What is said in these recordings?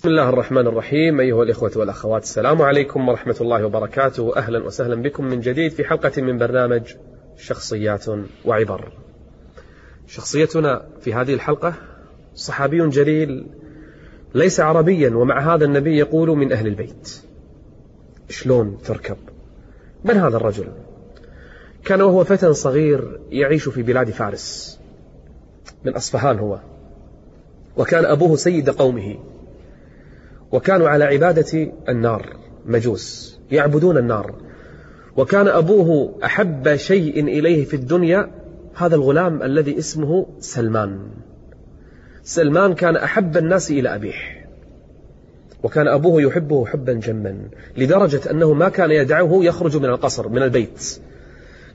بسم الله الرحمن الرحيم أيها الإخوة والأخوات السلام عليكم ورحمة الله وبركاته. أهلا وسهلا بكم من جديد في حلقة من برنامج شخصيات وعبر. شخصيتنا في هذه الحلقة صحابي جليل ليس عربيا ومع هذا النبي يقول من أهل البيت. شلون تركب؟ من هذا الرجل؟ كان وهو فتى صغير يعيش في بلاد فارس من أصفهان هو وكان أبوه سيد قومه. وكانوا على عبادة النار مجوس يعبدون النار. وكان أبوه أحب شيء إليه في الدنيا هذا الغلام الذي اسمه سلمان. سلمان كان أحب الناس إلى أبيه وكان أبوه يحبه حبا جما لدرجة أنه ما كان يدعه يخرج من القصر من البيت.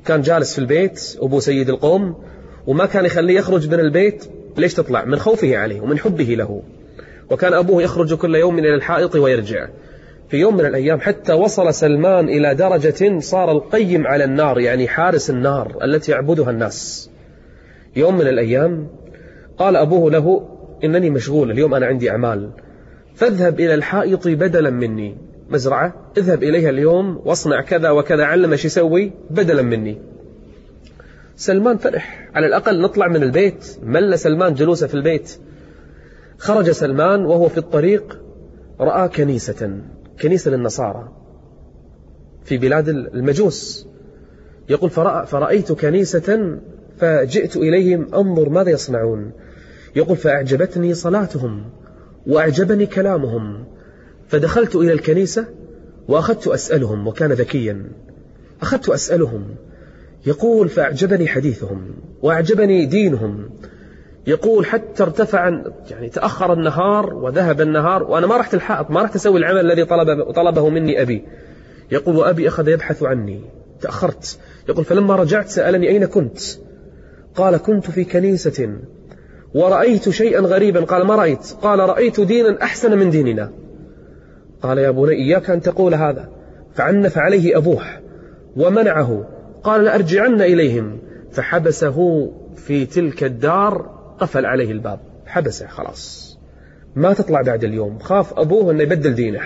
كان جالس في البيت أبو سيد القوم وما كان يخليه يخرج من البيت ليش تطلع؟ من خوفه عليه ومن حبه له. وكان أبوه يخرج كل يوم إلى الحائط ويرجع. في يوم من الأيام حتى وصل سلمان إلى درجة صار القيم على النار يعني حارس النار التي يعبدها الناس. يوم من الأيام قال أبوه له إنني مشغول اليوم أنا عندي أعمال. فاذهب إلى الحائط بدلا مني. مزرعة اذهب إليها اليوم واصنع كذا وكذا علم إيش يسوي؟ بدلا مني. سلمان فرح. على الأقل نطلع من البيت. مل سلمان جلوسه في البيت. خرج سلمان وهو في الطريق رأى كنيسة كنيسة للنصارى في بلاد المجوس. يقول فرأى فرأيت كنيسة فجئت إليهم أنظر ماذا يصنعون. يقول فأعجبتني صلاتهم وأعجبني كلامهم فدخلت إلى الكنيسة وأخذت أسألهم وكان ذكيا أخذت أسألهم. يقول فأعجبني حديثهم وأعجبني دينهم يقول حتى ارتفع يعني تأخر النهار وذهب النهار وأنا ما رحت الحائط ما رحت أسوي العمل الذي طلبه, طلبه مني أبي. يقول وأبي أخذ يبحث عني. تأخرت. يقول فلما رجعت سألني أين كنت؟ قال كنت في كنيسة. ورأيت شيئا غريبا. قال ما رأيت؟ قال رأيت دينا أحسن من ديننا. قال يا بني إياك أن تقول هذا. فعنف عليه أبوه ومنعه. قال لأرجعن إليهم. فحبسه في تلك الدار قفل عليه الباب. حبسه خلاص. ما تطلع بعد اليوم. خاف أبوه أنه يبدل دينه.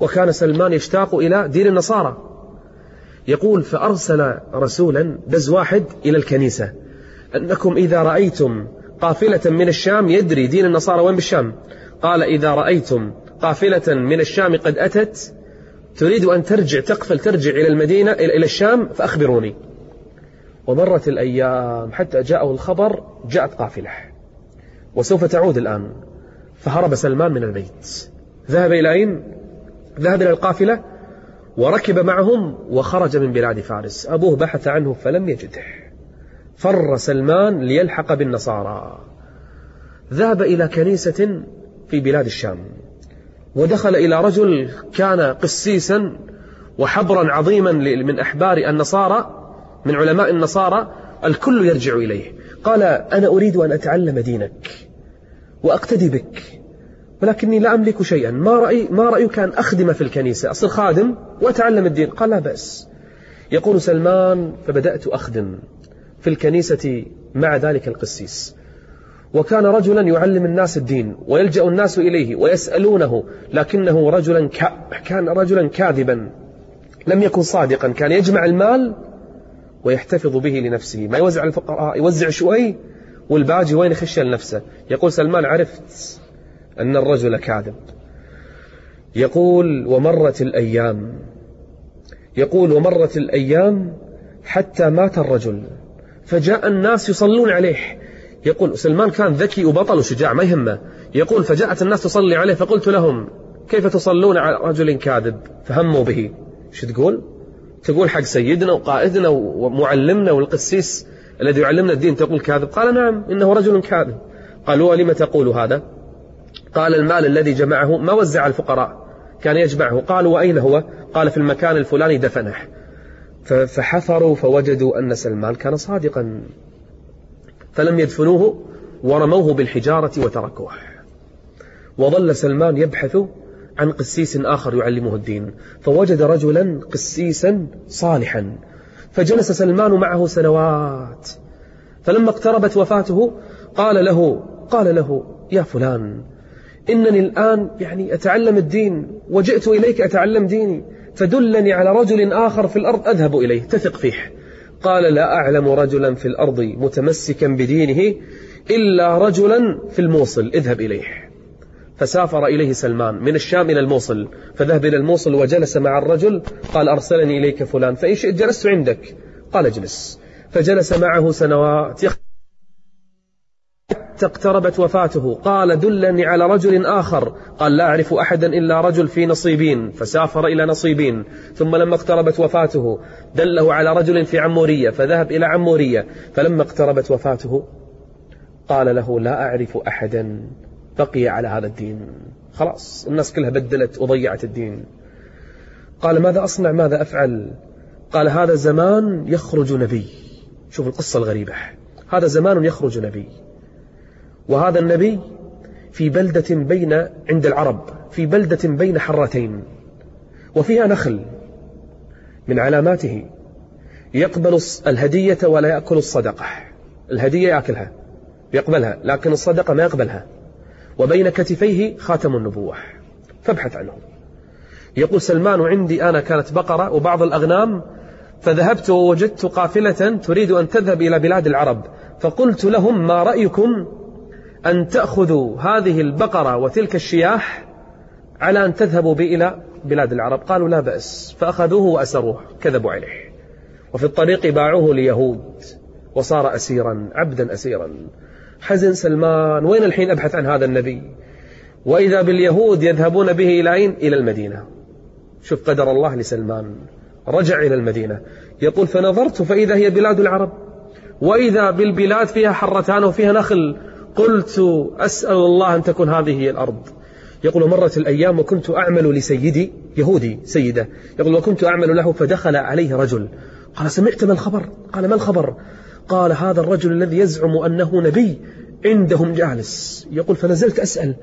وكان سلمان يشتاق إلى دين النصارى. يقول فأرسل رسولا دز واحد إلى الكنيسة. أنكم إذا رأيتم قافلة من الشام يدري دين النصارى وين بالشام. قال إذا رأيتم قافلة من الشام قد أتت تريد أن ترجع تقفل ترجع إلى المدينة إلى الشام فأخبروني. ومرت الأيام حتى جاءه الخبر جاءت قافلة. وسوف تعود الآن. فهرب سلمان من البيت. ذهب إلى أين؟ ذهب إلى القافلة وركب معهم وخرج من بلاد فارس. أبوه بحث عنه فلم يجده. فر سلمان ليلحق بالنصارى. ذهب إلى كنيسة في بلاد الشام. ودخل إلى رجل كان قسيسا وحبرا عظيما من أحبار النصارى. من علماء النصارى الكل يرجع إليه. قال أنا أريد أن أتعلم دينك وأقتدي بك ولكني لا أملك شيئا. ما, رأي ما رأيك أن أخدم في الكنيسة؟ أصير خادم وأتعلم الدين. قال لا بأس. يقول سلمان فبدأت أخدم في الكنيسة مع ذلك القسيس. وكان رجلا يعلم الناس الدين ويلجأ الناس إليه ويسألونه لكنه رجلا كان رجلا كاذبا. لم يكن صادقا. كان يجمع المال ويحتفظ به لنفسه. ما يوزع الفقراء يوزع شوي والباقي وين يخش لنفسه؟ يقول سلمان عرفت أن الرجل كاذب. يقول ومرت الأيام. يقول ومرت الأيام حتى مات الرجل. فجاء الناس يصلون عليه. يقول سلمان كان ذكي وبطل وشجاع ما يهمه. يقول فجاءت الناس تصلي عليه فقلت لهم كيف تصلون على رجل كاذب؟ فهموا به. شو تقول؟ تقول حق سيدنا وقائدنا ومعلمنا والقسيس الذي يعلمنا الدين تقول كاذب؟ قال نعم إنه رجل كاذب. قالوا ولم تقول هذا؟ قال المال الذي جمعه ما وزع الفقراء كان يجمعه. قالوا وأين هو؟ قال في المكان الفلاني دفنه. فحفروا فوجدوا أن سلمان كان صادقا. فلم يدفنوه ورموه بالحجارة وتركوه. وظل سلمان يبحث عن قسيس آخر يعلمه الدين. فوجد رجلا قسيسا صالحا. فجلس سلمان معه سنوات. فلما اقتربت وفاته قال له قال له يا فلان إنني الآن يعني أتعلم الدين وجئت إليك أتعلم ديني. فدلني على رجل آخر في الأرض أذهب إليه تثق فيه. قال لا أعلم رجلا في الأرض متمسكا بدينه إلا رجلا في الموصل اذهب إليه. فسافر إليه سلمان من الشام إلى الموصل فذهب إلى الموصل وجلس مع الرجل قال أرسلني إليك فلان فإن شئت جلست عندك. قال اجلس. فجلس معه سنوات حتى اقتربت وفاته. قال دلني على رجل آخر. قال لا أعرف أحدا إلا رجل في نصيبين. فسافر إلى نصيبين ثم لما اقتربت وفاته دله على رجل في عمورية فذهب إلى عمورية فلما اقتربت وفاته قال له لا أعرف أحدا. بقي على هذا الدين. خلاص الناس كلها بدلت وضيعت الدين. قال ماذا أصنع؟ ماذا أفعل؟ قال هذا زمان يخرج نبي. شوف القصة الغريبة. هذا زمان يخرج نبي. وهذا النبي في بلدة بين عند العرب في بلدة بين حرتين. وفيها نخل من علاماته. يقبل الهدية ولا يأكل الصدقة. الهدية يأكلها يقبلها لكن الصدقة ما يقبلها. وبين كتفيه خاتم النبوة. فابحث عنه. يقول سلمان عندي أنا كانت بقرة وبعض الأغنام فذهبت ووجدت قافلة تريد أن تذهب إلى بلاد العرب فقلت لهم ما رأيكم أن تأخذوا هذه البقرة وتلك الشياح على أن تذهبوا بي إلى بلاد العرب؟ قالوا لا بأس. فأخذوه وأسروه كذبوا عليه. وفي الطريق باعوه ليهود وصار أسيرا عبدا أسيرا. حزن سلمان وين الحين أبحث عن هذا النبي؟ وإذا باليهود يذهبون به إلى أين؟ إلى المدينة. شوف قدر الله لسلمان. رجع إلى المدينة. يقول فنظرت فإذا هي بلاد العرب. وإذا بالبلاد فيها حرتان وفيها نخل قلت أسأل الله أن تكون هذه هي الأرض. يقول مرت الأيام وكنت أعمل لسيدي يهودي سيدة. يقول وكنت أعمل له فدخل عليه رجل. قال سمعت ما الخبر؟ قال ما الخبر؟ قال هذا الرجل الذي يزعم أنه نبي عندهم جالس. يقول فنزلت أسأل.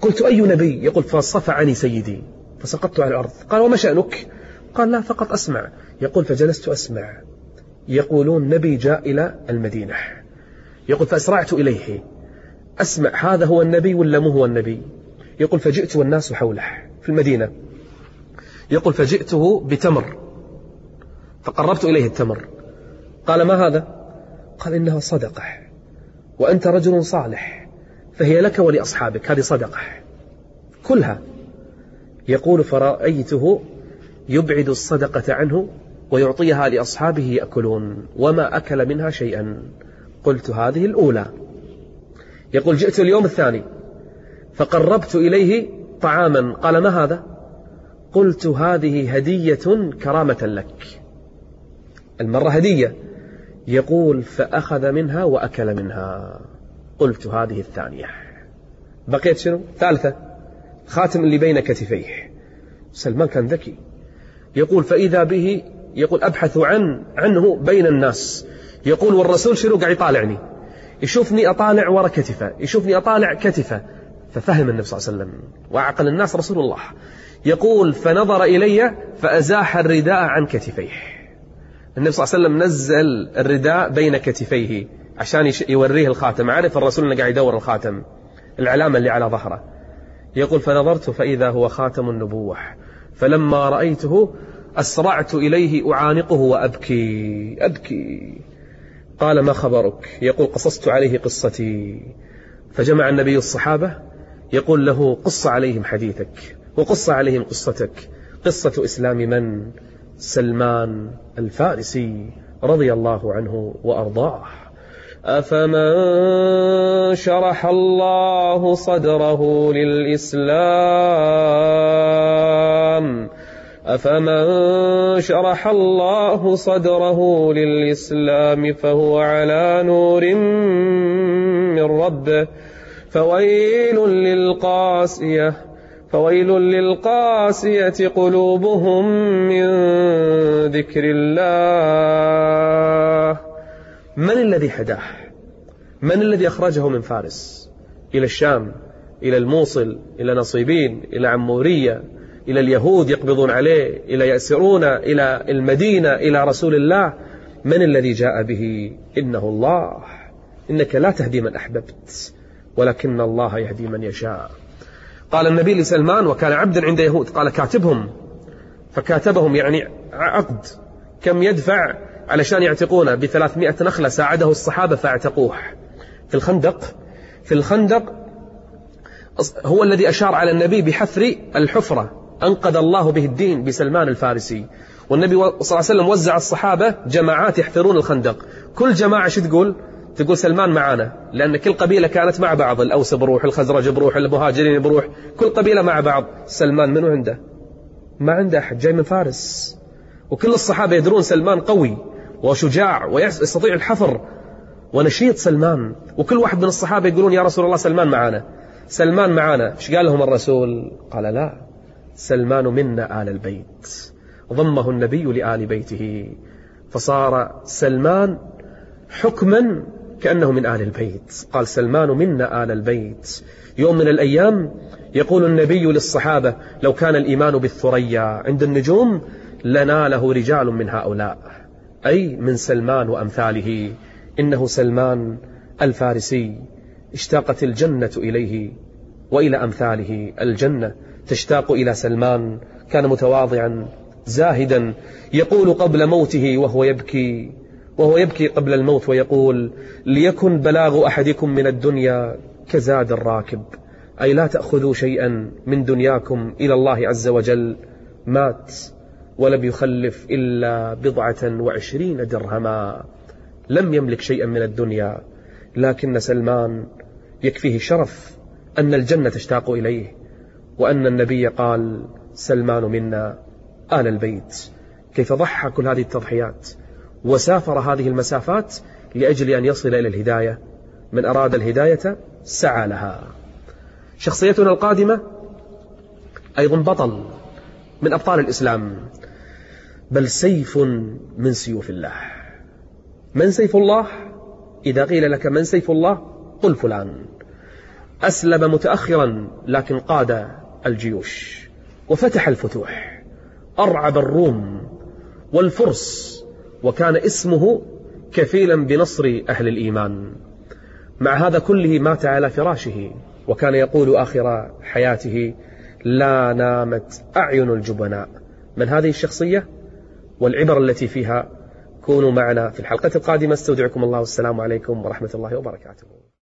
قلت أي نبي؟ يقول فصفعني سيدي. فسقطت على الأرض. قال وما شأنك؟ قال لا فقط أسمع. يقول فجلست أسمع. يقولون نبي جاء إلى المدينة. يقول فأسرعت إليه. أسمع هذا هو النبي ولا مو هو النبي؟ يقول فجئت والناس حوله في المدينة. يقول فجئته بتمر. فقربت إليه التمر. قال ما هذا؟ قال إنها صدقة. وأنت رجل صالح فهي لك ولأصحابك هذه صدقة. كلها. يقول فرأيته يبعد الصدقة عنه ويعطيها لأصحابه يأكلون وما أكل منها شيئا. قلت هذه الأولى. يقول جئت اليوم الثاني فقربت إليه طعاما. قال ما هذا؟ قلت هذه هدية كرامة لك. المرة هدية. يقول فأخذ منها وأكل منها. قلت هذه الثانية. بقيت شنو؟ ثالثة. خاتم اللي بين كتفيه. سلمان كان ذكي. يقول فإذا به يقول أبحث عن عنه بين الناس. يقول والرسول شنو قاعد يطالعني؟ يشوفني أطالع ورا كتفه. يشوفني أطالع كتفه. ففهم النبي صلى الله عليه وسلم وعقل الناس رسول الله. يقول فنظر إلي فأزاح الرداء عن كتفيه. النبي صلى الله عليه وسلم نزل الرداء بين كتفيه عشان يوريه الخاتم. عرف الرسول إنه قاعد يدور الخاتم العلامة اللي على ظهره. يقول فنظرت فإذا هو خاتم النبوة فلما رأيته أسرعت إليه أعانقه وأبكي أبكي. قال ما خبرك؟ يقول قصصت عليه قصتي. فجمع النبي الصحابة يقول له قص عليهم حديثك وقص عليهم قصتك. قصة إسلام من؟ سلمان الفارسي رضي الله عنه وأرضاه. أفمن شرح الله صدره للإسلام؟ أفمن شرح الله صدره للإسلام فهو على نور من ربه. فويل للقاسية فويل للقاسية قلوبهم من ذكر الله. من الذي هداه؟ من الذي أخرجه من فارس؟ إلى الشام إلى الموصل إلى نصيبين إلى عمورية إلى اليهود يقبضون عليه إلى يأسرون إلى المدينة إلى رسول الله. من الذي جاء به؟ إنه الله. إنك لا تهدي من أحببت ولكن الله يهدي من يشاء. قال النبي لسلمان وكان عبدا عند يهود قال كاتبهم. فكاتبهم يعني عقد. كم يدفع علشان يعتقونه؟ بثلاثمائة نخلة ساعده الصحابة فاعتقوه. في الخندق في الخندق هو الذي أشار على النبي بحفر الحفرة. أنقذ الله به الدين بسلمان الفارسي. والنبي صلى الله عليه وسلم وزع الصحابة جماعات يحفرون الخندق. كل جماعة شو تقول؟ تقول سلمان معانا لأن كل قبيلة كانت مع بعض الأوس بروح الخزرج بروح المهاجرين بروح كل قبيلة مع بعض. سلمان منو عنده؟ ما عنده أحد جاي من فارس. وكل الصحابة يدرون سلمان قوي وشجاع ويستطيع الحفر ونشيط سلمان. وكل واحد من الصحابة يقولون يا رسول الله سلمان معانا. سلمان معانا. إيش قال لهم الرسول؟ قال لا سلمان منا آل البيت. ضمه النبي لآل بيته. فصار سلمان حكما كأنه من آل البيت. قال سلمان منا آل البيت. يوم من الأيام يقول النبي للصحابة لو كان الإيمان بالثريا عند النجوم لناله رجال من هؤلاء. أي من سلمان وأمثاله. إنه سلمان الفارسي. اشتاقت الجنة إليه وإلى أمثاله. الجنة تشتاق إلى سلمان. كان متواضعا زاهدا. يقول قبل موته وهو يبكي وهو يبكي قبل الموت ويقول ليكن بلاغ أحدكم من الدنيا كزاد الراكب. أي لا تأخذوا شيئا من دنياكم إلى الله عز وجل. مات ولم يخلف إلا بضعة وعشرين درهما. لم يملك شيئا من الدنيا. لكن سلمان يكفيه شرف أن الجنة تشتاق إليه وأن النبي قال سلمان منا آل البيت. كيف ضحى كل هذه التضحيات. وسافر هذه المسافات لأجل أن يصل إلى الهداية. من أراد الهداية سعى لها. شخصيتنا القادمة أيضا بطل من أبطال الإسلام. بل سيف من سيوف الله. من سيف الله؟ إذا قيل لك من سيف الله قل فلان. أسلم متأخرا لكن قاد الجيوش. وفتح الفتوح. أرعب الروم والفرس وكان اسمه كفيلا بنصر أهل الإيمان. مع هذا كله مات على فراشه وكان يقول آخر حياته لا نامت أعين الجبناء. من هذه الشخصية؟ والعبر التي فيها كونوا معنا في الحلقة القادمة. استودعكم الله والسلام عليكم ورحمة الله وبركاته.